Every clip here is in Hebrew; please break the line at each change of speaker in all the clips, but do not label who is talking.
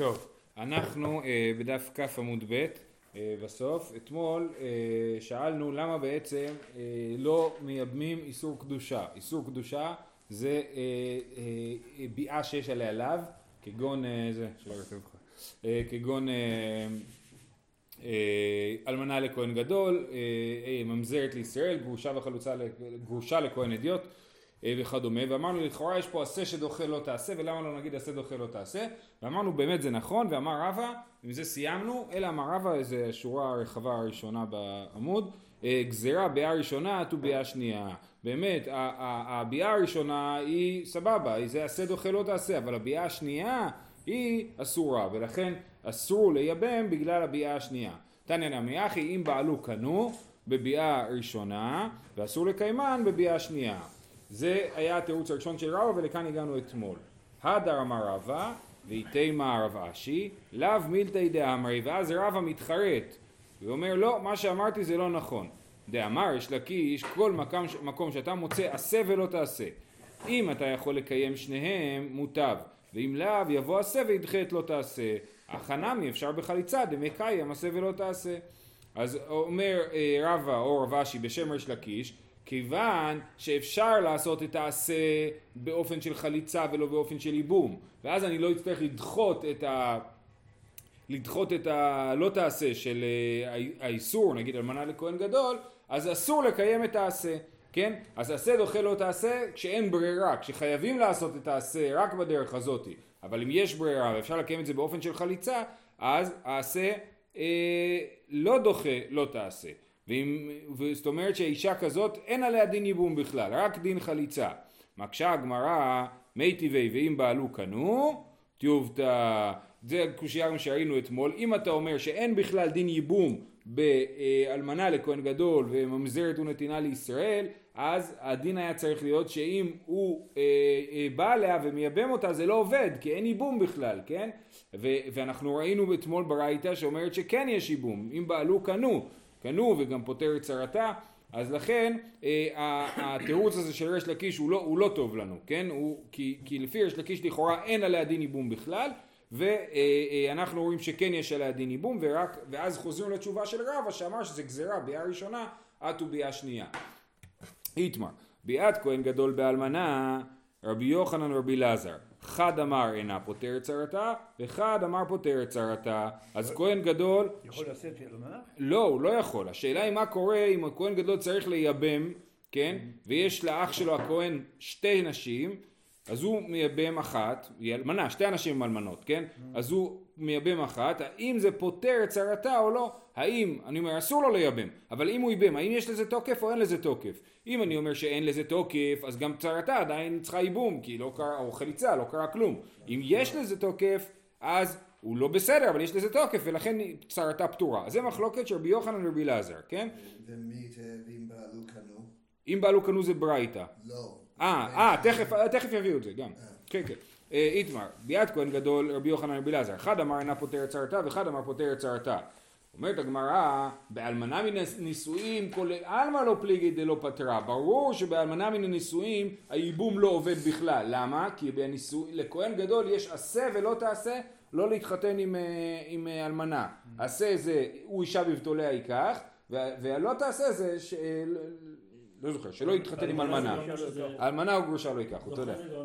טוב, אנחנו אה, בדף כ עמוד ב' אה, בסוף. אתמול אה, שאלנו למה בעצם אה, לא מייבמים איסור קדושה. איסור קדושה זה אה, אה, ביאה שיש עליה לאו, כגון, אה, זה, שלא ירקב לך, אה, כגון אה, אה, אלמנה לכהן גדול, אה, אה, ממזרת לישראל, גרושה וחלוצה, גרושה לכהן אדיוט. אה, וכדומה, ואמרנו לכאורה יש פה עשה שדוחה לא תעשה, ולמה לא נגיד עשה דוחה לא תעשה, ואמרנו באמת זה נכון, ואמר רבא, עם זה סיימנו, אלא אמר רבא, איזה שורה הרחבה הראשונה בעמוד, אה, גזירה ביאה ראשונה, ט"ו ביאה שנייה. באמת, הביאה הראשונה היא סבבה, זה עשה דוחה לא תעשה, אבל הביאה השנייה היא אסורה, ולכן אסור לייבם בגלל הביאה השנייה. תניא נמי אחי, אם בעלו קנו בביאה ראשונה, ואסור לקיימן בביאה שנייה. זה היה התירוץ הראשון של רבא ולכאן הגענו אתמול. הדר אמר רבא ואיתימה רב אשי לאו מילתא דאמרי ואז רבא מתחרט. ואומר לא מה שאמרתי זה לא נכון דאמר יש לקיש כל מקום, מקום שאתה מוצא עשה ולא תעשה אם אתה יכול לקיים שניהם מוטב. ואם לאו יבוא עשה וידחה את לא תעשה. החנמי אפשר בחליצה דמקיים עשה ולא תעשה. אז אומר אה, רבא או רב אשי בשם ריש לקיש כיוון שאפשר לעשות את העשה באופן של חליצה ולא באופן של ייבום. ואז אני לא אצטרך לדחות את ה... לדחות את הלא תעשה של אה, האיסור נגיד אלמנה לכהן גדול אז אסור לקיים את העשה כן? אז עשה דוחה לא תעשה כשאין ברירה כשחייבים לעשות את העשה רק בדרך הזאתי אבל אם יש ברירה ואפשר לקיים את זה באופן של חליצה אז העשה אה, לא דוחה לא תעשה ואם, זאת אומרת שהאישה כזאת אין עליה דין ייבום בכלל, רק דין חליצה. מקשה הגמרא מי טבעי ואם בעלו קנו, תיובתא, זה קושייה שראינו אתמול, אם אתה אומר שאין בכלל דין ייבום באלמנה לכהן גדול וממזרת ונתינה לישראל, אז הדין היה צריך להיות שאם הוא אה, אה, בא עליה ומייבם אותה זה לא עובד, כי אין ייבום בכלל, כן? ו- ואנחנו ראינו אתמול ברייתא שאומרת שכן יש ייבום, אם בעלו קנו, קנו וגם פותר את צרתה אז לכן אה, התירוץ הזה של ריש לקיש הוא לא, הוא לא טוב לנו, כן? הוא, כי, כי לפי ריש לקיש לכאורה אין עליה דין ייבום בכלל ואנחנו אה, אה, רואים שכן יש עליה דין ייבום ורק, ואז חוזרים לתשובה של רבא שאמר שזה גזירה ביאה ראשונה את וביאה שנייה. איתמר, ביאת כהן גדול באלמנה רבי יוחנן ורבי אלעזר חד אמר אינה פוטרת צרתה, וחד אמר פוטרת צרתה. אז כהן גדול...
יכול לשאת אלמנה?
לא, הוא לא יכול. השאלה היא מה קורה אם הכהן גדול צריך לייבם, כן? ויש לאח שלו הכהן שתי נשים, אז הוא מייבם אחת, היא אלמנה, שתי הנשים הם אלמנות, כן? אז הוא מייבם אחת, האם זה פוטר את צרתה או לא? האם, אני אומר אסור לו לייבם, אבל אם הוא ייבם, האם יש לזה תוקף או אין לזה תוקף? אם אני אומר שאין לזה תוקף, אז גם צרתה עדיין צריכה ייבום, כי לא קרה, או חליצה, לא קרה כלום. אם יש לזה תוקף, אז הוא לא בסדר, אבל יש לזה תוקף, ולכן צרתה פתורה. אז זה מחלוקת של רבי יוחנן ורבי אלעזר, כן?
ומי, ואם בעלו קנו?
אם בעלו קנו זה ברייתא.
לא.
אה, אה, תכף, תכף יביאו את זה גם. כן, כן. אה, איתמר, ביאת כהן גדול רבי יוחנן רבי אלעזר, אחד אמר אינה פותרת צרתה ואחד אמר פותרת צרתה. אומרת הגמרא, באלמנה מן הנישואים כל עלמא לא פליגי דלא פתרה. ברור שבאלמנה מן הנישואים הייבום לא עובד בכלל. למה? כי בנישוא... לכהן גדול יש עשה ולא תעשה לא להתחתן עם, אה, עם אה, אלמנה. עשה זה הוא אישה בבתוליה ייקח, והלא תעשה זה ש... לא זוכר, שלא יתחתן עם אלמנה. אלמנה או גרושה לא ייקח,
אתה יודע. לא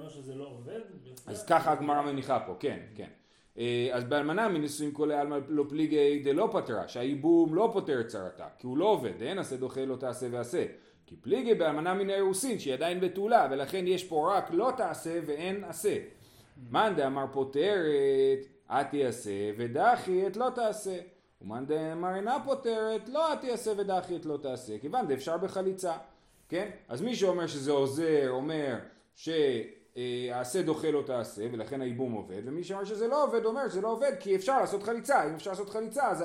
אז ככה הגמרא מניחה פה, כן, כן. אה, אז באלמנה מנישואים כל העלמא לא פליגי דלא פתרה, שהייבום לא פותר את צרתה, כי הוא לא עובד, אין עשה דוחה לא תעשה ועשה. כי פליגי באלמנה מן האירוסין שהיא עדיין בתולה, ולכן יש פה רק לא תעשה ואין עשה. מאן דאמר פותרת, את תעשה, ודחי את לא תעשה. ומאן דאמר אינה פותרת, לא את תעשה ודחי את לא תעשה, כיוון דאפשר בחליצה. כן? אז מי שאומר שזה עוזר, אומר שעשה דוחה לא תעשה, ולכן הייבום עובד, ומי שאומר שזה לא עובד, אומר שזה לא עובד, כי אפשר לעשות חליצה, אם אפשר לעשות חליצה, אז,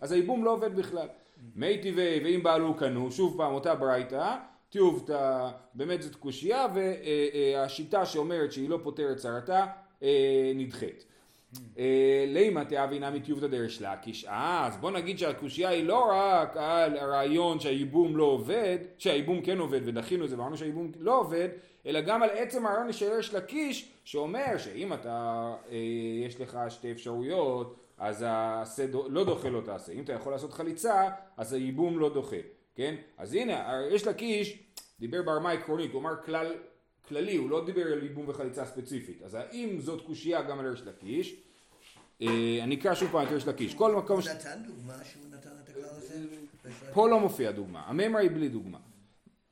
אז הייבום לא עובד בכלל. מי טבעי, ואם בעלו קנו, שוב פעם אותה ברייתא, תיובתא, באמת זאת קושייה, והשיטה שאומרת שהיא לא פותרת צרתה, אה, נדחית. לימה תאבינה מטיובתא דרש לקיש. אה, אז בוא נגיד שהקושייה היא לא רק על הרעיון שהייבום לא עובד, שהייבום כן עובד ודחינו את זה ואמרנו שהייבום לא עובד, אלא גם על עצם הרעיון של ריש לקיש, שאומר שאם אתה, אה, יש לך שתי אפשרויות, אז העשה לא דוחה לא תעשה. אם אתה יכול לעשות חליצה, אז הייבום לא דוחה, כן? אז הנה, יש לקיש דיבר ברמה העקרונית, הוא אמר כלל כללי, הוא לא דיבר על ייבום וחליצה ספציפית. אז האם זאת קושייה גם על ריש לקיש? אה, אני אקרא שוב פעם את ריש לקיש. כל מקום...
הוא. נתן דוגמה שהוא נתן את הכלל הזה?
פה לא מופיע דוגמה, הממרה היא בלי דוגמה.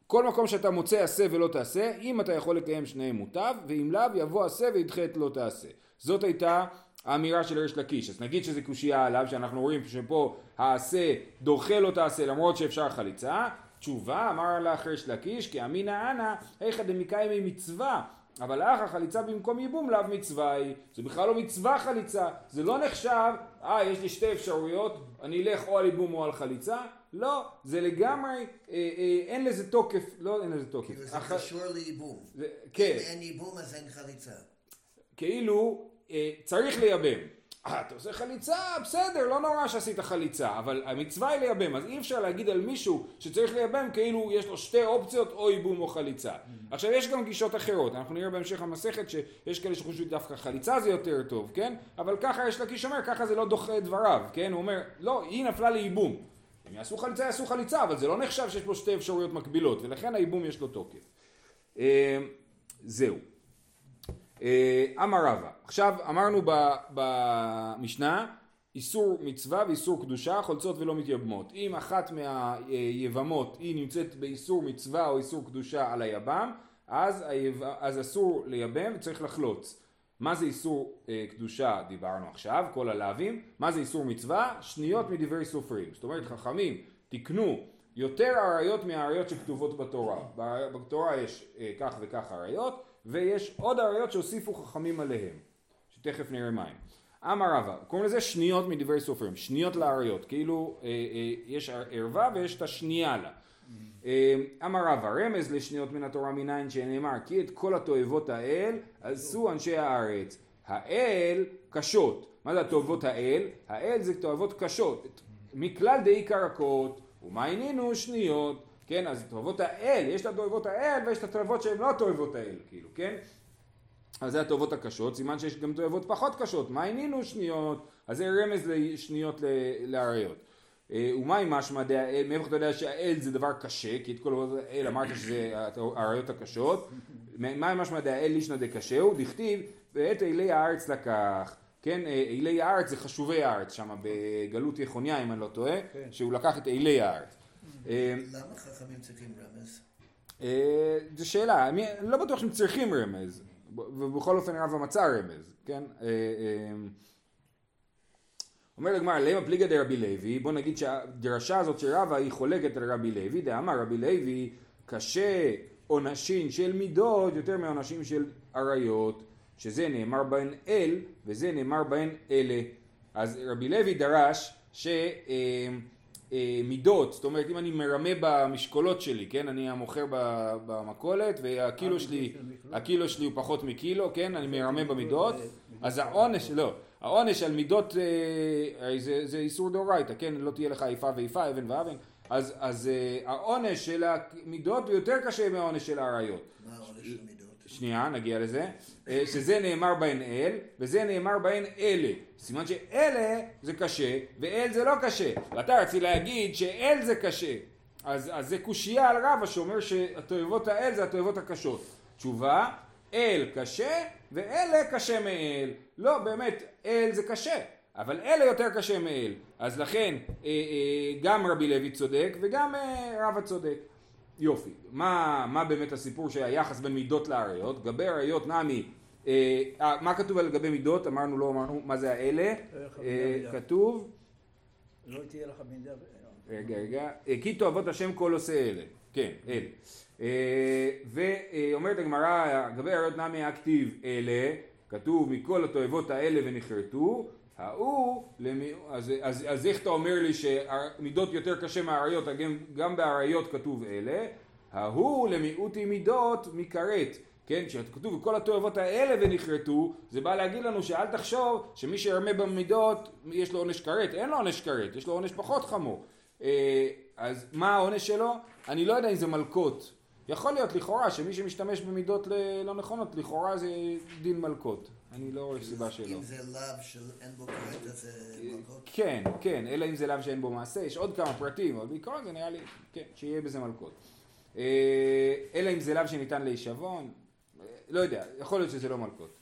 כל מקום שאתה מוצא עשה ולא תעשה, אם אתה יכול לקיים שניהם מוטב, ואם לאו יבוא עשה וידחה את לא תעשה. זאת הייתה האמירה של ריש לקיש. אז נגיד שזה קושייה עליו, שאנחנו רואים שפה העשה דוחה לא תעשה למרות שאפשר חליצה. תשובה, אמר לך ריש לקיש, כי אמינא אנא, איכא דמקיימי מצווה. אבל אך החליצה במקום ייבום לאו מצווה היא, זה בכלל לא מצווה חליצה, זה לא נחשב, אה יש לי שתי אפשרויות, אני אלך או על ייבום או על חליצה, לא, זה לגמרי, אה, אה, אין לזה תוקף, לא אין לזה תוקף,
כאילו זה קשור לייבום.
זה- כן,
אם אין ייבום אז אין חליצה.
כאילו אה, צריך לייבם. אה, אתה עושה חליצה, בסדר, לא נורא שעשית חליצה, אבל המצווה היא לייבם, אז אי אפשר להגיד על מישהו שצריך לייבם כאילו יש לו שתי אופציות, או ייבום או חליצה. עכשיו יש גם גישות אחרות, אנחנו נראה בהמשך המסכת שיש כאלה שחושבים דווקא חליצה זה יותר טוב, כן? אבל ככה ריש לקיש אומר, ככה זה לא דוחה את דבריו, כן? הוא אומר, לא, היא נפלה לייבום. אם יעשו חליצה, יעשו חליצה, אבל זה לא נחשב שיש פה שתי אפשרויות מקבילות, ולכן הייבום יש לו תוקף. אה, זהו. אה, אמר רבא, עכשיו אמרנו במשנה איסור מצווה ואיסור קדושה חולצות ולא מתייבמות. אם אחת מהיבמות היא נמצאת באיסור מצווה או איסור קדושה על היבם אז, היב... אז אסור לייבם וצריך לחלוץ. מה זה איסור אה, קדושה? דיברנו עכשיו כל הלאווים. מה זה איסור מצווה? שניות מדברי סופרים. זאת אומרת חכמים תקנו יותר אריות מהאריות שכתובות בתורה. בתורה יש אה, כך וכך אריות ויש עוד אריות שהוסיפו חכמים עליהם, שתכף נראה מהם. אמר רבא, קוראים לזה שניות מדברי סופרים, שניות לאריות, כאילו אה, אה, יש ערווה ויש את השנייה לה. אה, אמר רבא, רמז לשניות מן התורה מניין שנאמר, כי את כל התועבות האל עשו אנשי הארץ. האל קשות. מה זה התועבות האל? האל זה תועבות קשות. מכלל דעיקר רכות, ומה עינינו שניות. כן, אז תועבות האל, יש את התועבות האל ויש את התועבות שהן לא תועבות האל, כאילו, כן? אז זה התועבות הקשות, סימן שיש גם תועבות פחות קשות, מה עינינו שניות? אז זה רמז לשניות לאריות. אה, ומה עם משמע דהאל, מאיפה אתה יודע שהאל זה דבר קשה, כי את כל האל אמרת שזה האריות הקשות, מה עם משמע דהאל לישנא דקשהו, דכתיב ואת אלי הארץ לקח, כן, אה, אלי הארץ זה חשובי הארץ, שם בגלות יחוניה אם אני לא טועה, שהוא לקח את אלי הארץ. אה,
למה חכמים צריכים רמז?
אה, זו שאלה, אני לא בטוח שהם צריכים רמז, ובכל אופן רבא מצא רמז, כן? אה, אומר לגמר, למה פליגא דרבי לוי, בוא נגיד שהדרשה הזאת של רבא היא חולקת על רבי לוי, דאמר רבי לוי, קשה עונשים של מידות יותר מעונשים של עריות, שזה נאמר בהן אל, וזה נאמר בהן אלה. אז רבי לוי דרש ש... אה, מידות, זאת אומרת אם אני מרמה במשקולות שלי, כן, אני המוכר במכולת והקילו שלי, הקילו שלי הוא פחות מקילו, כן, אני מרמה במידות, אז העונש, לא, העונש על מידות, אה, זה, זה איסור דאורייתא, כן, לא תהיה לך איפה ואיפה, אבן ואבן, אז, אז אה, העונש של המידות הוא יותר קשה מהעונש של האריות.
מה העונש של מידות?
שנייה, נגיע לזה. אה, שזה נאמר בהן אל, וזה נאמר בהן אלה. סימן שאלה זה קשה, ואל זה לא קשה. ואתה רצית להגיד שאל זה קשה. אז, אז זה קושייה על רבא שאומר שהתועבות האל זה התועבות הקשות. תשובה, אל קשה, ואלה קשה מאל. לא, באמת, אל זה קשה. אבל אלה יותר קשה מאל. אז לכן אה, אה, גם רבי לוי צודק וגם רבא צודק. יופי. מה, מה באמת הסיפור של היחס בין מידות לאריות? גבי אריות נמי, אה, אה, מה כתוב על גבי מידות? אמרנו לא אמרנו מה זה האלה? אה,
מידה.
כתוב,
לא תהיה לך מידה.
רגע רגע, אה, כי תועבות השם כל עושה אלה, כן, אלה. אה, ואומרת הגמרא, גבי אריות נמי הכתיב אלה, כתוב מכל התועבות האלה ונכרתו, ההוא, למי- אז, אז, אז איך אתה אומר לי שמידות יותר קשה מהאריות, גם, באריות כתוב אלה, ההוא למיעוטי מידות מכרת, כן, כשכתוב כל התועבות האלה ונכרתו, זה בא להגיד לנו שאל תחשוב שמי שירמה במידות יש לו עונש כרת, אין לו עונש כרת, יש לו עונש פחות חמור. אה, אז מה העונש שלו? אני לא יודע אם זה מלקות. יכול להיות לכאורה שמי שמשתמש במידות לא נכונות, לכאורה זה דין מלקות. אני לא רואה סיבה שלא.
אם זה לאו של אין בו כרת, אז זה מלכות.
כן, כן, אלא אם זה לאו שאין בו מעשה, יש עוד כמה פרטים, אבל בעיקרון זה נראה לי, כן, שיהיה בזה מלכות. אה, אלא אם זה לאו שניתן להישבון, אה, לא יודע, יכול להיות שזה לא מלכות.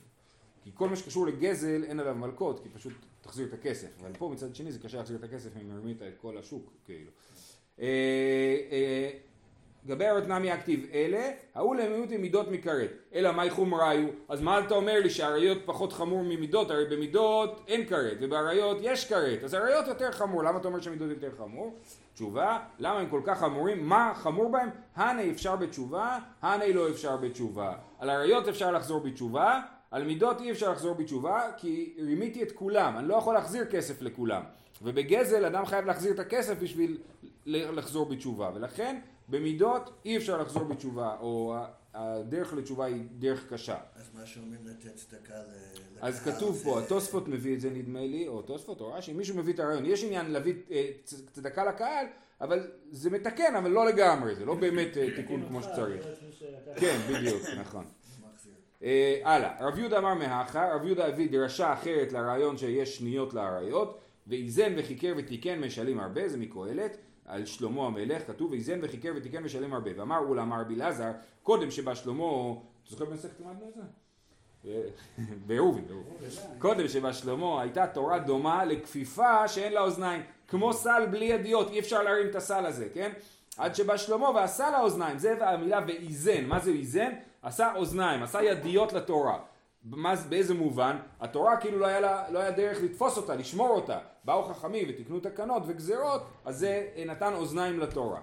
כי כל מה שקשור לגזל אין עליו מלכות, כי פשוט תחזיר את הכסף. אבל פה מצד שני זה קשה להחזיר את הכסף אם הרמית את כל השוק, כאילו. גבי הרות נמי הכתיב אלה, ההוא למיעוט עם מידות מכרת. אלא מאי חומראיו? אז מה אתה אומר לי שהאריות פחות חמור ממידות? הרי במידות אין כרת, ובאריות יש כרת. אז האריות יותר חמור, למה אתה אומר שמידות יותר חמור? תשובה, למה הם כל כך חמורים? מה חמור בהם? הנה אפשר בתשובה, הנה לא אפשר בתשובה. על אריות אפשר לחזור בתשובה, על מידות אי אפשר לחזור בתשובה, כי רימיתי את כולם, אני לא יכול להחזיר כסף לכולם. ובגזל אדם חייב להחזיר את הכסף בשביל לחזור בתשובה, ולכן במידות אי אפשר לחזור בתשובה, או הדרך לתשובה היא דרך קשה.
אז מה שאומרים לתת צדקה ל-
אז
לקהל
כתוב
זה-
פה, התוספות מביא את זה נדמה לי, או תוספות או רש"י, מישהו מביא את הרעיון, יש עניין להביא אה, צדקה לקהל, אבל זה מתקן, אבל לא לגמרי, זה לא באמת אה, תיקון כמו שצריך. כן, בדיוק, נכון. אה, הלאה, רב יהודה אמר מהכה, רב יהודה הביא דרשה אחרת לרעיון שיש שניות לאריות, ואיזן וחיקר ותיקן משלים הרבה, זה מקהלת, על שלמה המלך, כתוב ואיזן וחיקר ותיקן משלים הרבה, ואמר אמר רבי אלעזר, קודם שבא שלמה, אתה זוכר במסכת למדנו את זה? בעירובין. קודם שבא שלמה הייתה תורה דומה לכפיפה שאין לה אוזניים, כמו סל בלי ידיות, אי אפשר להרים את הסל הזה, כן? עד שבא שלמה ועשה לה אוזניים, זה המילה ואיזן, מה זה איזן? עשה אוזניים, עשה ידיות לתורה. מה, באיזה מובן? התורה כאילו לא היה, לה, לא היה דרך לתפוס אותה, לשמור אותה. באו חכמים ותיקנו תקנות וגזרות, אז זה אה, נתן אוזניים לתורה.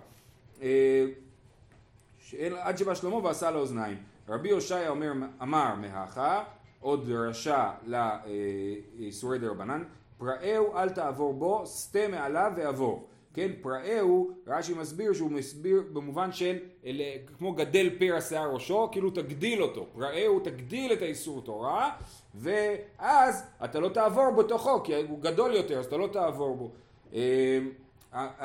אה, שאין- עד שבא שלמה ועשה לו אוזניים. רבי הושעיה אומר, אמר מהכה, עוד רשע לאיסורי דרבנן, פראהו אל תעבור בו, סטה מעליו ועבור. כן, פראהו, רש"י מסביר שהוא מסביר במובן של אלה, כמו גדל פרע שיער ראשו, כאילו תגדיל אותו. פראהו תגדיל את האיסור תורה, ואז אתה לא תעבור בתוכו, כי הוא גדול יותר, אז אתה לא תעבור בו. אה,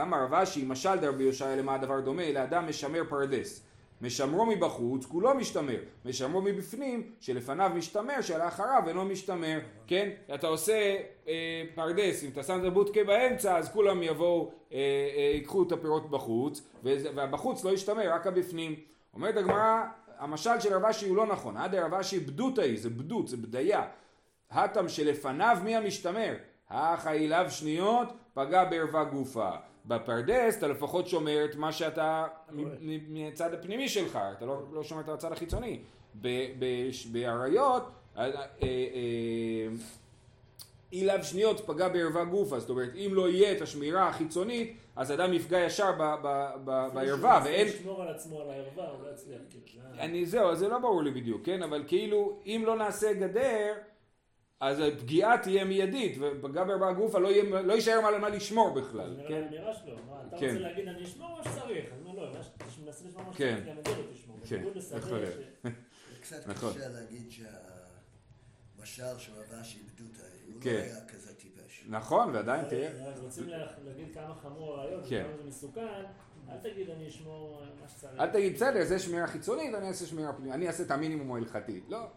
אמר רב אשי, משל דרבי יושעיה למה הדבר דומה? לאדם משמר פרדס. משמרו מבחוץ, כולו משתמר. משמרו מבפנים, שלפניו משתמר, שלאחריו אינו משתמר. כן? אתה עושה אה, פרדס, אם אתה שם את הבודקה באמצע, אז כולם יבואו, אה, אה, ייקחו את הפירות בחוץ, והבחוץ לא ישתמר, רק הבפנים. אומרת הגמרא, המשל של רב אשי הוא לא נכון. עד רב אשי בדותא היא, זה בדות, זה בדיה. הטם שלפניו מי המשתמר? האח אליו שניות, פגע בערווה גופה. בפרדס אתה לפחות שומר את מה שאתה מהצד הפנימי שלך, אתה לא, לא שומר את הצד החיצוני. באריות, אה, אה, אה, אילב שניות פגע בערווה גופה, זאת אומרת אם לא יהיה את השמירה החיצונית אז אדם יפגע ישר בערווה ואין,
לשמור על עצמו על הערווה, הוא לא יצליח. זה-
אני זהו, זה לא ברור לי בדיוק, כן? אבל כאילו, אם לא נעשה גדר, אז הפגיעה תהיה מיידית, ופגע בערווה גופה לא, יהיה, לא יישאר מה למה לשמור בכלל,
זה נראה
כן?
האמירה שלו, מה, אתה
כן.
רוצה להגיד אני אשמור מה שצריך, אז מה לא, מנסה לשמור מה
כן.
שצריך, גם את זה לא תשמור.
כן, יכול להיות.
ש-
זה קצת
נכון.
קשה להגיד שהמשל של רב אשי בדותא, הוא
כן.
לא היה כזה טיפש.
נכון, ועדיין
רק רוצים לה- להגיד כמה חמור הרעיון,
כן.
וכמה זה מסוכן, אל תגיד אני אשמור מה שצריך.
אל תגיד בסדר, זה שמירה חיצונית, אני אעשה שמירה פנימית, אני אעשה את המינימום ההלכתי, לא.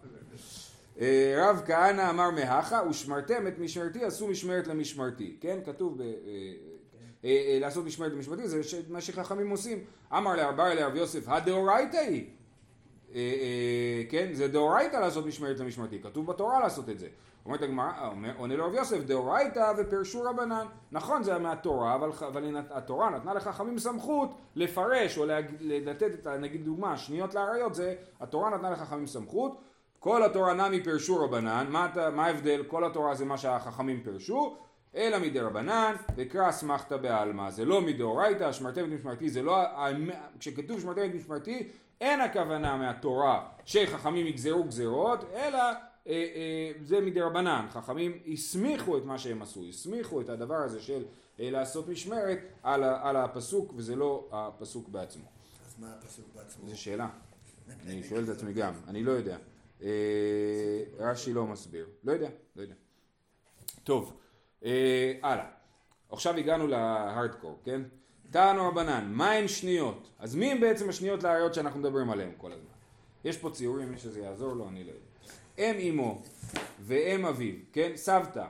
אה, רב כהנא אמר מהכה, ושמרתם את משמרתי, עשו משמרת למשמרתי, כן? כתוב ב... אה, אה, לעשות משמרת למשמרתי, זה מה שחכמים עושים. אמר לארבעי לרב יוסף, הדאורייתא היא. כן? זה דאורייתא לעשות משמרת למשמרתי, כתוב בתורה לעשות את זה. אומרת הגמרא, עונה לו רב יוסף, דאורייתא ופרשו רבנן. נכון זה מהתורה, אבל, אבל התורה נתנה לחכמים סמכות לפרש או לתת נגיד דוגמה, שניות לאריות, זה התורה נתנה לחכמים סמכות. כל התורה נמי פרשו רבנן, מה, מה ההבדל? כל התורה זה מה שהחכמים פרשו, אלא מדי רבנן, וקרא אסמכתא בעלמא. זה לא מדאורייתא, שמרתם את משמרתי, זה לא, כשכתוב שמרתם את משמרתי, אין הכוונה מהתורה שחכמים יגזרו גזרות, אלא אה, אה, זה מדי רבנן. חכמים הסמיכו את מה שהם עשו, הסמיכו את הדבר הזה של אה, לעשות משמרת על, על הפסוק, וזה לא הפסוק בעצמו.
אז מה הפסוק בעצמו?
זו שאלה. אני שואל את עצמי גם, אני לא יודע. אה, רש"י לא מסביר. לא יודע, לא יודע. טוב, אה, הלאה. עכשיו הגענו להארדקור, כן? תענו רבנן, מה הן שניות? אז מי הם בעצם השניות לאריות שאנחנו מדברים עליהן כל הזמן? יש פה ציורים, מי שזה יעזור לו, אני לא יודע. אם אמו ואם אביו, כן? סבתא.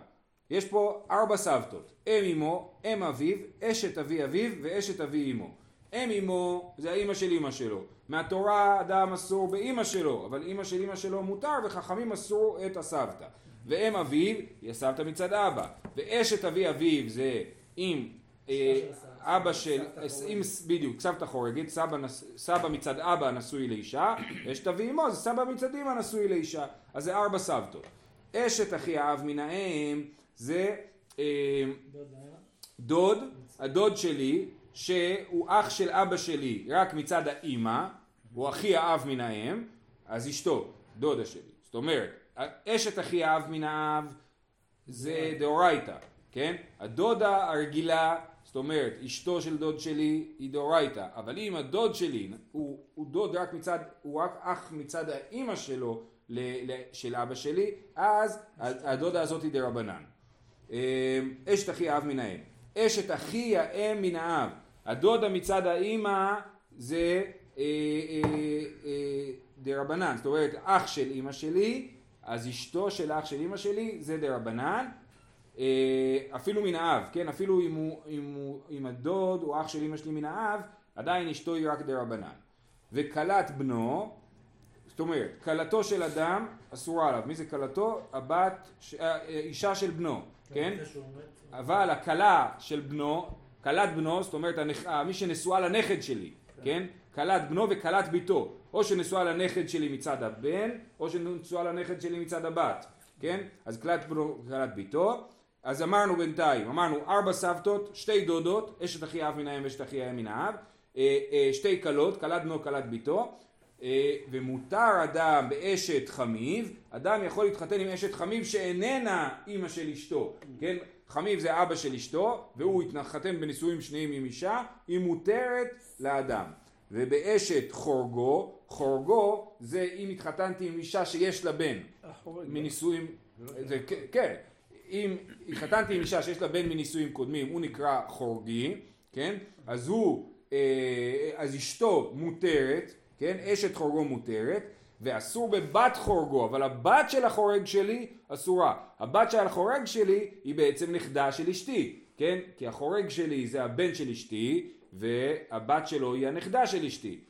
יש פה ארבע סבתות. אם אמו, אם אביו, אשת אבי אביו ואשת אבי אמו. אם אמו זה האימא של אימא שלו. מהתורה אדם אסור באימא שלו, אבל אימא של אימא שלו מותר וחכמים אסרו את הסבתא. ואם אביו היא הסבתא מצד אבא. ואשת אבי אביו זה אם אה. אבא של, אם, בדיוק, סבתא חורגת, סבא, סבא מצד אבא נשוי לאישה, אשת אבי אמו זה סבא מצד אמא נשוי לאישה, אז זה ארבע סבתות. אשת אחי האב מן האם זה אה. דוד, הדוד שלי, שהוא אח של אבא שלי רק מצד האימא, הוא אחי האב מן האם, אז אשתו, דודה שלי. זאת אומרת, אשת אחי האב מן האב זה דאורייתא, כן? הדודה הרגילה, זאת אומרת, אשתו של דוד שלי היא דאורייתא, אבל אם הדוד שלי הוא, הוא דוד רק מצד, הוא רק אח מצד האימא שלו, ל, ל, של אבא שלי, אז הדודה הזאת היא דרבנן. אה, אשת אחי האב מן האם. אשת אחי האם מן האב. הדודה מצד האימא זה אה, אה, אה, דרבנן. זאת אומרת, אח של אימא שלי, אז אשתו של אח של אימא שלי זה דרבנן. אה, אפילו מן האב, כן? אפילו אם, הוא, אם, הוא, אם הדוד הוא אח של אימא שלי מן האב, עדיין אשתו היא רק דרבנן. וכלת בנו, זאת אומרת, כלתו של אדם אסורה עליו. מי זה כלתו? הבת, ש- אישה של בנו, כן?
מת.
אבל הכלה של בנו, כלת בנו, זאת אומרת הנכ... אה, מי שנשואה לנכד שלי, כן? כלת בנו וכלת ביתו. או שנשואה לנכד שלי מצד הבן, או שנשואה לנכד שלי מצד הבת, כן? אז כלת בנו וכלת ביתו. אז אמרנו בינתיים, אמרנו ארבע סבתות, שתי דודות, אשת אחי אב מן האם ואשת אחי האם מן האב, אה, אה, שתי כלות, כלת בנו כלת ביתו, ומותר אדם באשת חמיב, אדם יכול להתחתן עם אשת חמיב שאיננה אימא של אשתו, כן? חמיב זה אבא של אשתו, והוא התחתן בנישואים שניים עם אישה, היא מותרת לאדם. ובאשת חורגו, חורגו זה אם התחתנתי עם אישה שיש לה בן,
החורג.
מנישואים, זה, כ- כן, אם התחתנתי עם אישה שיש לה בן מנישואים קודמים, הוא נקרא חורגי, כן, אז הוא, אה, אז אשתו מותרת, כן, אשת חורגו מותרת, ואסור בבת חורגו, אבל הבת של החורג שלי אסורה. הבת של החורג שלי היא בעצם נכדה של אשתי, כן, כי החורג שלי זה הבן של אשתי, והבת שלו היא הנכדה של אשתי.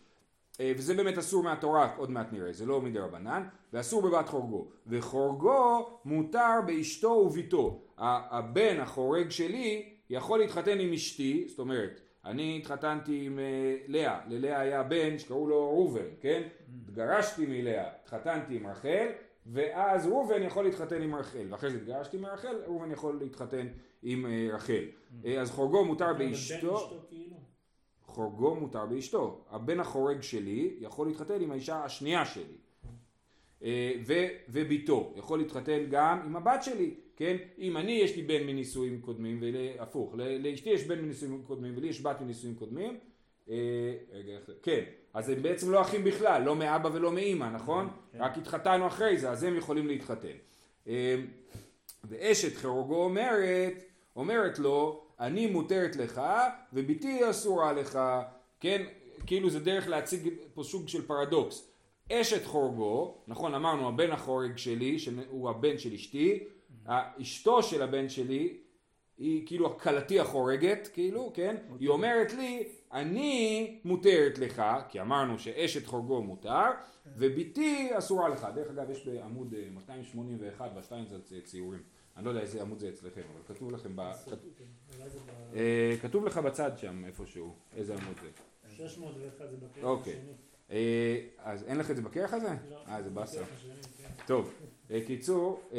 אה, וזה באמת אסור מהתורה, עוד מעט נראה, זה לא מדי רבנן, ואסור בבת חורגו. וחורגו מותר באשתו וביתו. הבן החורג שלי יכול להתחתן עם אשתי, זאת אומרת, אני התחתנתי עם אה, לאה, ללאה היה בן שקראו לו ראובן, כן? התגרשתי מלאה, התחתנתי עם רחל, ואז ראובן יכול להתחתן עם רחל, ואחרי זה התגרשתי מרחל, ראובן יכול להתחתן עם אה, רחל. אה, אז חורגו מותר באשתו.
אשתו כאילו.
חורגו מותר באשתו. הבן החורג שלי יכול להתחתן עם האישה השנייה שלי. אה, ו- וביתו יכול להתחתן גם עם הבת שלי, כן? אם אני יש לי בן מנישואים קודמים, והפוך, לאשתי יש בן מנישואים קודמים ולי יש בת מנישואים קודמים, אה, רגע? כן, אז הם בעצם לא אחים בכלל, לא מאבא ולא מאימא, נכון? רק התחתנו אחרי זה, אז הם יכולים להתחתן. אה, ואשת חרוגו אומרת, אומרת לו, אני מותרת לך וביתי אסורה לך, כן, כאילו זה דרך להציג פה סוג של פרדוקס. אשת חורגו, נכון אמרנו הבן החורג שלי, שהוא הבן של אשתי, אשתו של הבן שלי היא כאילו כלתי החורגת, כאילו, כן? היא אומרת לי, אני מותרת לך, כי אמרנו שאשת חורגו מותר, וביתי אסורה לך. דרך אגב, יש בעמוד אה, 281 בשטיינזלץ אה, ציורים. אני לא יודע איזה עמוד זה אצלכם, אבל כתוב לכם, ב...
זה ב...
אה, כתוב לך בצד שם איפשהו, איזה עמוד זה.
601 זה בכרך
אוקיי.
השני.
אה, אז אין לך את זה בכרך הזה?
לא,
אה, זה באסה.
כן.
טוב, קיצור.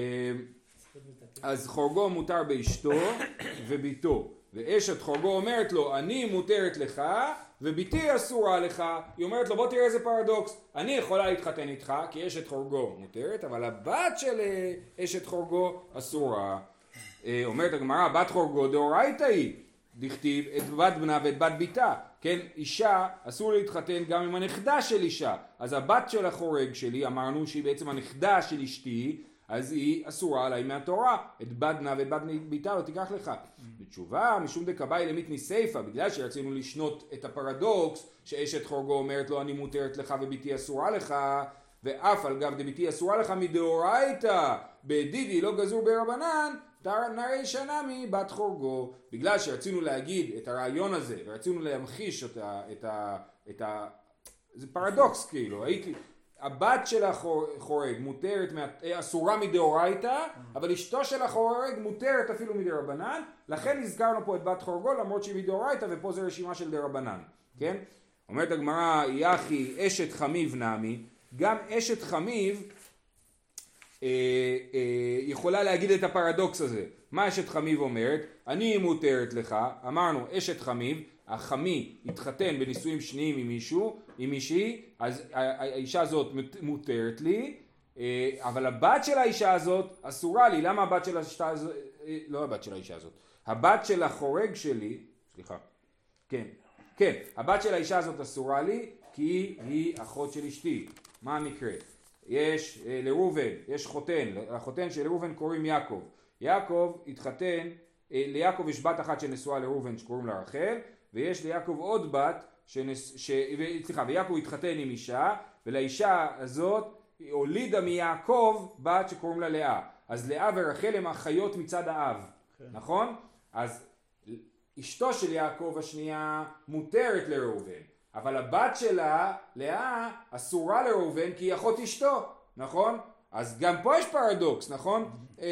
אז חורגו מותר באשתו וביתו. ואשת חורגו אומרת לו, אני מותרת לך וביתי אסורה לך. היא אומרת לו, בוא תראה איזה פרדוקס. אני יכולה להתחתן איתך כי אשת חורגו מותרת, אבל הבת של אה, אשת חורגו אסורה. אה, אומרת הגמרא, בת חורגו דאורייתא היא. דכתיב את בת בנה ואת בת ביתה, כן, אישה אסור להתחתן גם עם הנכדה של אישה, אז הבת של החורג שלי, אמרנו שהיא בעצם הנכדה של אשתי, אז היא אסורה עליי מהתורה, את בת בנה ואת בת ביתה לא תיקח לך. בתשובה, משום דקבאי למיתני סיפא, בגלל שרצינו לשנות את הפרדוקס, שאשת חורגו אומרת לו אני מותרת לך וביתי אסורה לך, ואף על גב דביתי אסורה לך מדאורייתא, בדידי לא גזור ברבנן, נרי שנמי בת חורגו. בגלל שרצינו להגיד את הרעיון הזה, ורצינו להמחיש את ה... את ה, את ה זה פרדוקס כאילו, הייתי... הבת של החורג מותרת, מה- אסורה מדאורייתא, אבל אשתו של החורג מותרת אפילו מדרבנן, לכן הזכרנו פה את בת חורגו למרות שהיא מדאורייתא ופה זה רשימה של דרבנן, כן? אומרת הגמרא, יחי אשת חמיב נמי, גם אשת חמיב אה, אה, יכולה להגיד את הפרדוקס הזה. מה אשת חמיב אומרת? אני מותרת לך, אמרנו אשת חמיב, החמי התחתן בנישואים שניים עם מישהו, עם מישהי, אז האישה הזאת מותרת לי, אה, אבל הבת של האישה הזאת אסורה לי, למה הבת של האישה הזאת, אה, לא הבת של האישה הזאת, הבת של החורג שלי, סליחה, כן, כן, הבת של האישה הזאת אסורה לי, כי היא אחות של אשתי. מה המקרה? יש אה, לראובן, יש חותן, לחותן של ראובן קוראים יעקב. יעקב התחתן, ליעקב יש בת אחת שנשואה לראובן שקוראים לה רחל, ויש ליעקב עוד בת, שנס, ש, סליחה, ויעקב התחתן עם אישה, ולאישה הזאת הולידה מיעקב בת שקוראים לה לאה. אז לאה ורחל הם אחיות מצד האב, נכון? אז אשתו של יעקב השנייה מותרת לראובן, אבל הבת שלה, לאה, אסורה לראובן כי היא אחות אשתו, נכון? אז גם פה יש פרדוקס, נכון? אה,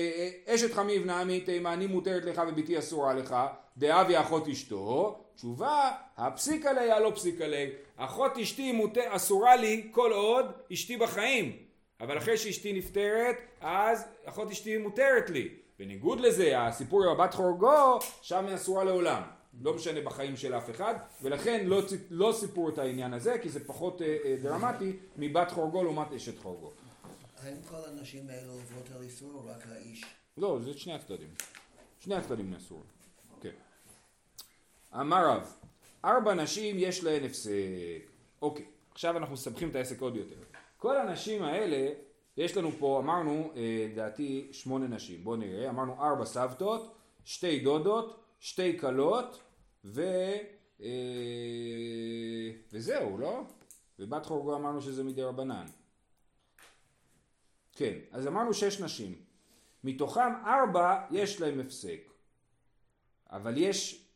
אה, אשת חמיב נעמי תימה, אני מותרת לך וביתי אסורה לך, דאבי אחות אשתו, תשובה, הפסיק עליה לא פסיק עליה, אחות אשתי מות... אסורה לי כל עוד אשתי בחיים, אבל אחרי שאשתי נפטרת, אז אחות אשתי מותרת לי. בניגוד לזה, הסיפור עם הבת חורגו, שם היא אסורה לעולם. לא משנה בחיים של אף אחד, ולכן לא, לא סיפרו את העניין הזה, כי זה פחות אה, אה, דרמטי מבת חורגו לעומת אשת חורגו.
האם כל הנשים האלו עוברות על איסור או רק האיש?
לא, זה שני הצדדים. שני הצדדים אסור. אמר רב, ארבע נשים יש להן הפסק. אוקיי, עכשיו אנחנו מסבכים את העסק עוד יותר. כל הנשים האלה, יש לנו פה, אמרנו, אה, לדעתי, שמונה נשים. בואו נראה, אמרנו ארבע סבתות, שתי דודות, שתי כלות, ו... אה, וזהו, לא? ובת חורגו אמרנו שזה מדי רבנן. כן, אז אמרנו שש נשים. מתוכם ארבע יש להם הפסק. אבל יש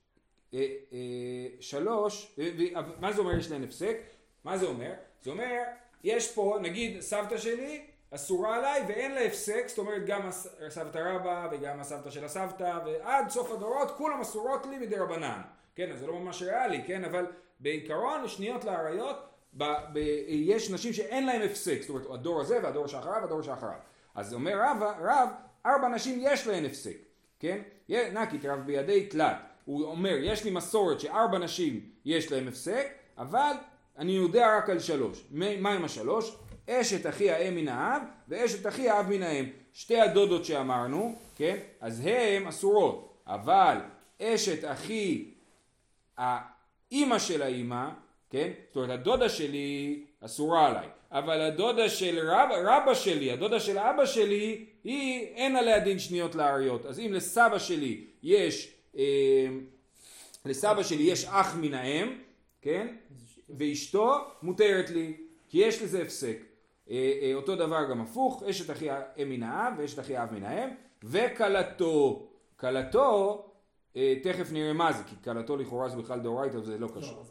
שלוש, אה, ו- אבל מה זה אומר יש להם הפסק? מה זה אומר? זה אומר, יש פה, נגיד סבתא שלי אסורה עליי ואין לה הפסק, זאת אומרת גם הס- סבתא רבא וגם הסבתא של הסבתא ועד סוף הדורות כולם אסורות לי מדי רבנן. כן, אז זה לא ממש ריאלי, כן, אבל בעיקרון שניות לאריות, ב, ב, יש נשים שאין להם הפסק, זאת אומרת הדור הזה והדור שאחריו והדור שאחריו. אז אומר רב, רב, ארבע נשים יש להן הפסק, כן? נקית רב בידי תלת. הוא אומר, יש לי מסורת שארבע נשים יש להם הפסק, אבל אני יודע רק על שלוש. מה עם השלוש? אשת אחי האם מן האב, ואשת אחי האב מן האם. שתי הדודות שאמרנו, כן? אז הן אסורות. אבל אשת אחי האימא של האימא, כן? זאת אומרת הדודה שלי אסורה עליי, אבל הדודה של רב, רבא שלי, הדודה של אבא שלי, היא אין עליה דין שניות לאריות. אז אם לסבא שלי יש, לסבא שלי יש אח מן האם, כן? ואשתו מותרת לי, כי יש לזה הפסק. אה, אה, אותו דבר גם הפוך, אשת אחי האם מן האב ואשת אחי האב מן האם, וכלתו. כלתו, אה, תכף נראה מה זה, כי כלתו לכאורה זה בכלל דאורייתא וזה לא קשור.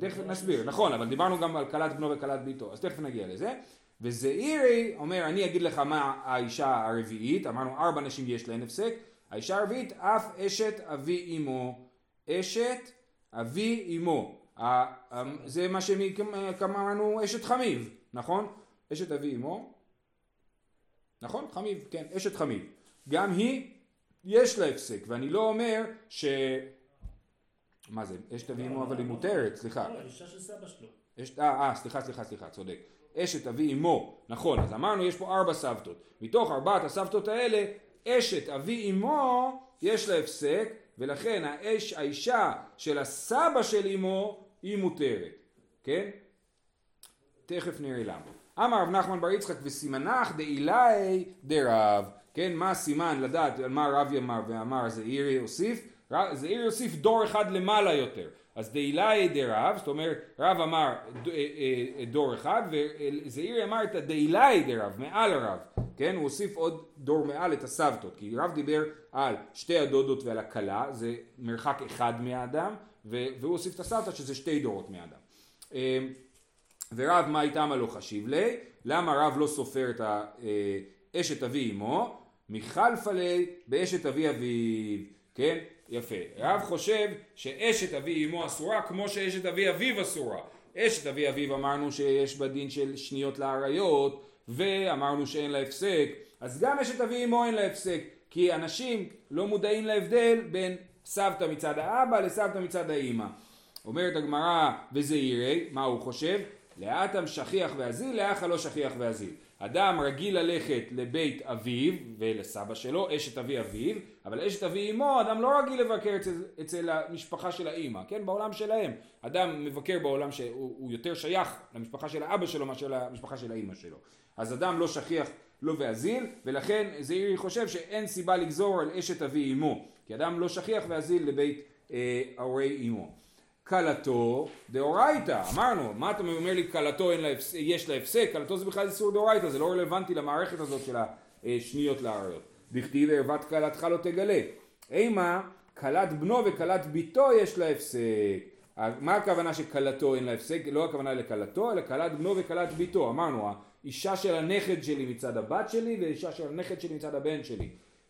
תכף נסביר, נכון, אבל דיברנו גם על כלת בנו וכלת ביתו, אז תכף נגיע לזה. וזעירי אומר, אני אגיד לך מה האישה הרביעית, אמרנו ארבע נשים יש להן הפסק, האישה הרביעית אף אשת אבי אמו, אשת אבי אמו, ה- זה מה שאמרנו אשת חמיב, נכון? אשת אבי אמו, נכון? חמיב, כן, אשת חמיב. גם היא, יש לה הפסק, ואני לא אומר ש... מה זה? אשת אבי אמו אבל היא מותרת, סליחה.
לא, אישה של סבא שלו.
אה, אה, סליחה, סליחה, סליחה, צודק. אשת אבי אמו, נכון, אז אמרנו יש פה ארבע סבתות. מתוך ארבעת הסבתות האלה, אשת אבי אמו, יש לה הפסק, ולכן האש, האישה של הסבא של אמו היא מותרת, כן? תכף נראה למה. אמר רב נחמן בר יצחק וסימנך דאילי דרב, כן? מה הסימן לדעת על מה רבי אמר ואמר זעירי הוסיף? זעירי הוסיף דור אחד למעלה יותר. אז דאילי דרב, זאת אומרת רב אמר אה, אה, דור אחד וזעירי אמר את הדאילי דרב, מעל הרב, כן? הוא הוסיף עוד דור מעל את הסבתות, כי רב דיבר על שתי הדודות ועל הכלה, זה מרחק אחד מהאדם, והוא הוסיף את הסבתא שזה שתי דורות מהאדם. אה, ורב מה איתם הלא חשיב לי? למה רב לא סופר את האשת אבי אמו? מחלפה לי באשת אבי אביו, כן? יפה. רב חושב שאשת אבי אמו אסורה כמו שאשת אבי אביו אסורה. אשת אבי אביו אמרנו שיש בה דין של שניות לאריות ואמרנו שאין לה הפסק אז גם אשת אבי אמו אין לה הפסק כי אנשים לא מודעים להבדל בין סבתא מצד האבא לסבתא מצד האימא. אומרת הגמרא וזעירי, מה הוא חושב? לאטם שכיח ואזיל, לאחה לא שכיח ואזיל. אדם רגיל ללכת לבית אביו ולסבא שלו, אשת אבי אביו, אבל אשת אבי אמו, אדם לא רגיל לבקר אצל, אצל המשפחה של האימא, כן? בעולם שלהם. אדם מבקר בעולם שהוא הוא יותר שייך למשפחה של האבא שלו מאשר למשפחה של האימא שלו. אז אדם לא שכיח לא ואזיל, ולכן זעירי חושב שאין סיבה לגזור על אשת אבי אמו, כי אדם לא שכיח ואזיל לבית אה, אמו. כלתו דאורייתא, אמרנו, מה אתה אומר לי כלתו יש לה הפסק, כלתו זה בכלל איסור דאורייתא, זה לא רלוונטי למערכת הזאת של השניות לאריות. דכתיב ערוות כלתך לא תגלה. אימה, כלת בנו וכלת ביתו יש לה הפסק. מה הכוונה שכלתו אין לה הפסק? לא הכוונה לכלתו, אלא כלת בנו וכלת ביתו. אמרנו, האישה של הנכד שלי מצד הבת שלי, ואישה של הנכד שלי מצד הבן שלי.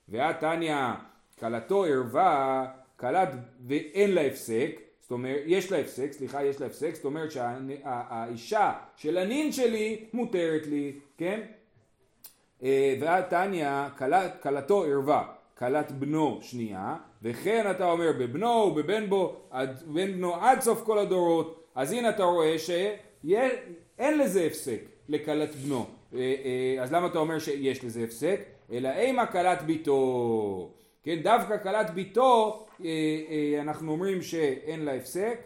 ואת תניא, כלתו ערווה, כלת ואין לה הפסק, זאת אומרת, יש לה הפסק, סליחה, יש לה הפסק, זאת אומרת שהאישה של הנין שלי מותרת לי, כן? אה, ואת תניא, כלת- כלתו ערווה, כלת בנו שנייה, וכן אתה אומר בבנו ובבן בו, בן בנו עד סוף כל הדורות, אז הנה אתה רואה שאין לזה הפסק לכלת בנו, אה, אה, אז למה אתה אומר שיש לזה הפסק? אלא אימה כלת ביתו, כן, דווקא כלת ביתו אה, אנחנו אומרים שאין לה הפסק,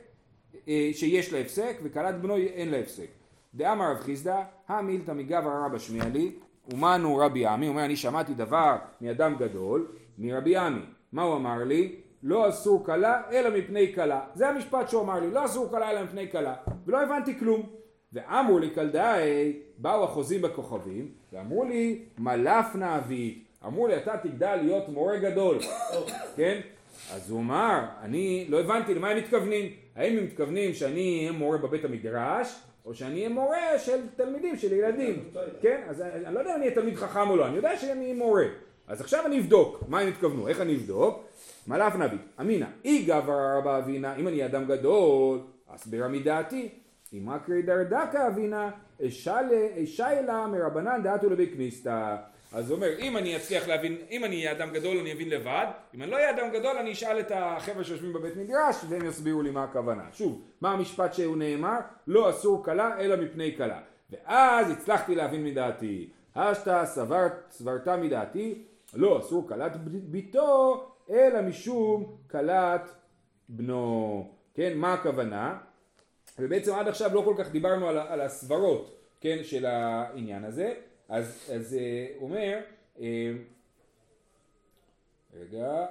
שיש לה הפסק, וכלת בנו אין לה הפסק. דאמר רב חיסדא, המילתא מגבר רבא שמיע לי, ומנו רבי עמי, אומר אני שמעתי דבר מאדם גדול, מרבי עמי. מה הוא אמר לי? לא אסור כלה אלא מפני כלה. זה המשפט שהוא אמר לי, לא אסור כלה אלא מפני כלה. ולא הבנתי כלום. ואמרו לי כלדאי, באו החוזים בכוכבים, ואמרו לי מלפנה אבית. אמרו לי אתה תגדל להיות מורה גדול, כן? אז הוא אמר, אני לא הבנתי למה הם מתכוונים. האם הם מתכוונים שאני אהיה מורה בבית המדרש, או שאני אהיה מורה של תלמידים, של ילדים, כן? אז אני אני לא יודע אם אני אהיה תלמיד חכם או לא, אני יודע שאני אהיה מורה. אז עכשיו אני אבדוק מה הם התכוונו, איך אני אבדוק? מלאף נביא, אמינא, אי גבר רבא אבינה, אם אני אדם גדול, אסברה מדעתי. אם אקרי דרדקה אבינה, אשה אלה מרבנן דעתו לבי כניסתא. אז הוא אומר, אם אני אצליח להבין, אם אני אהיה אדם גדול אני אבין לבד, אם אני לא אהיה אדם גדול אני אשאל את החבר'ה שיושבים בבית מדרש והם יסבירו לי מה הכוונה. שוב, מה המשפט שהוא נאמר? לא אסור כלה אלא מפני כלה. ואז הצלחתי להבין מדעתי. אשתא סברת, סברתה מדעתי, לא אסור כלת ביתו אלא משום כלת בנו. כן, מה הכוונה? ובעצם עד עכשיו לא כל כך דיברנו על, על הסברות, כן, של העניין הזה, אז, אז אה, הוא אומר, אה, רגע,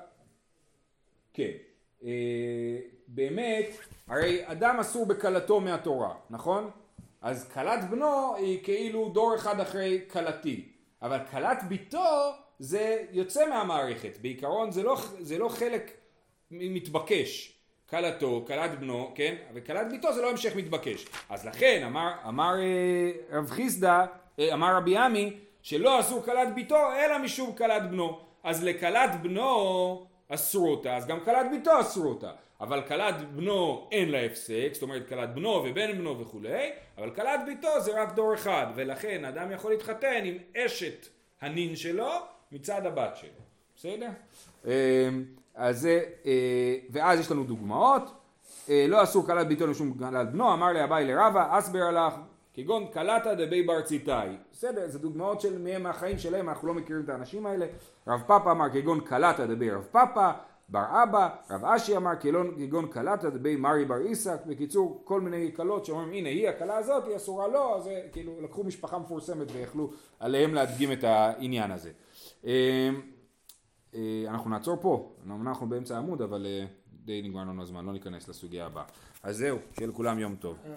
כן, אה, באמת, הרי אדם אסור בכלתו מהתורה, נכון? אז כלת בנו היא כאילו דור אחד אחרי כלתי, אבל כלת ביתו זה יוצא מהמערכת, בעיקרון זה לא, זה לא חלק מתבקש. כלתו, כלת בנו, כן? וכלת ביתו זה לא המשך מתבקש. אז לכן אמר, אמר אה, רב חיסדא, אה, אמר רבי עמי, שלא אסור כלת ביתו אלא משום כלת בנו. אז לכלת בנו אסרו אותה, אז גם כלת ביתו אסרו אותה. אבל כלת בנו אין לה הפסק, זאת אומרת כלת בנו ובן בנו וכולי, אבל כלת ביתו זה רק דור אחד, ולכן אדם יכול להתחתן עם אשת הנין שלו מצד הבת שלו. בסדר? אה, אז זה, אה, ואז יש לנו דוגמאות, אה, לא אסור כלת ביתו לשום כלת בנו, אמר לי אביי לרבה, אסבר הלך, כגון כלתא דבי בר ציטאי. בסדר, זה דוגמאות של מהם מהחיים שלהם, אנחנו לא מכירים את האנשים האלה. רב פאפא אמר כגון כלתא דבי רב פאפא, בר אבא, רב אשי אמר כגון- קלטה דבי מרי בר עיסק, בקיצור כל מיני קלות שאומרים הנה היא הקלה הזאת היא אסורה לו, אז זה כאילו לקחו משפחה מפורסמת ויכלו עליהם להדגים את העניין הזה. אה, אנחנו נעצור פה, אמנם אנחנו באמצע העמוד אבל אה, די נגמר לנו הזמן, לא ניכנס לסוגיה הבאה. אז זהו, שיהיה לכולם יום טוב.
אה,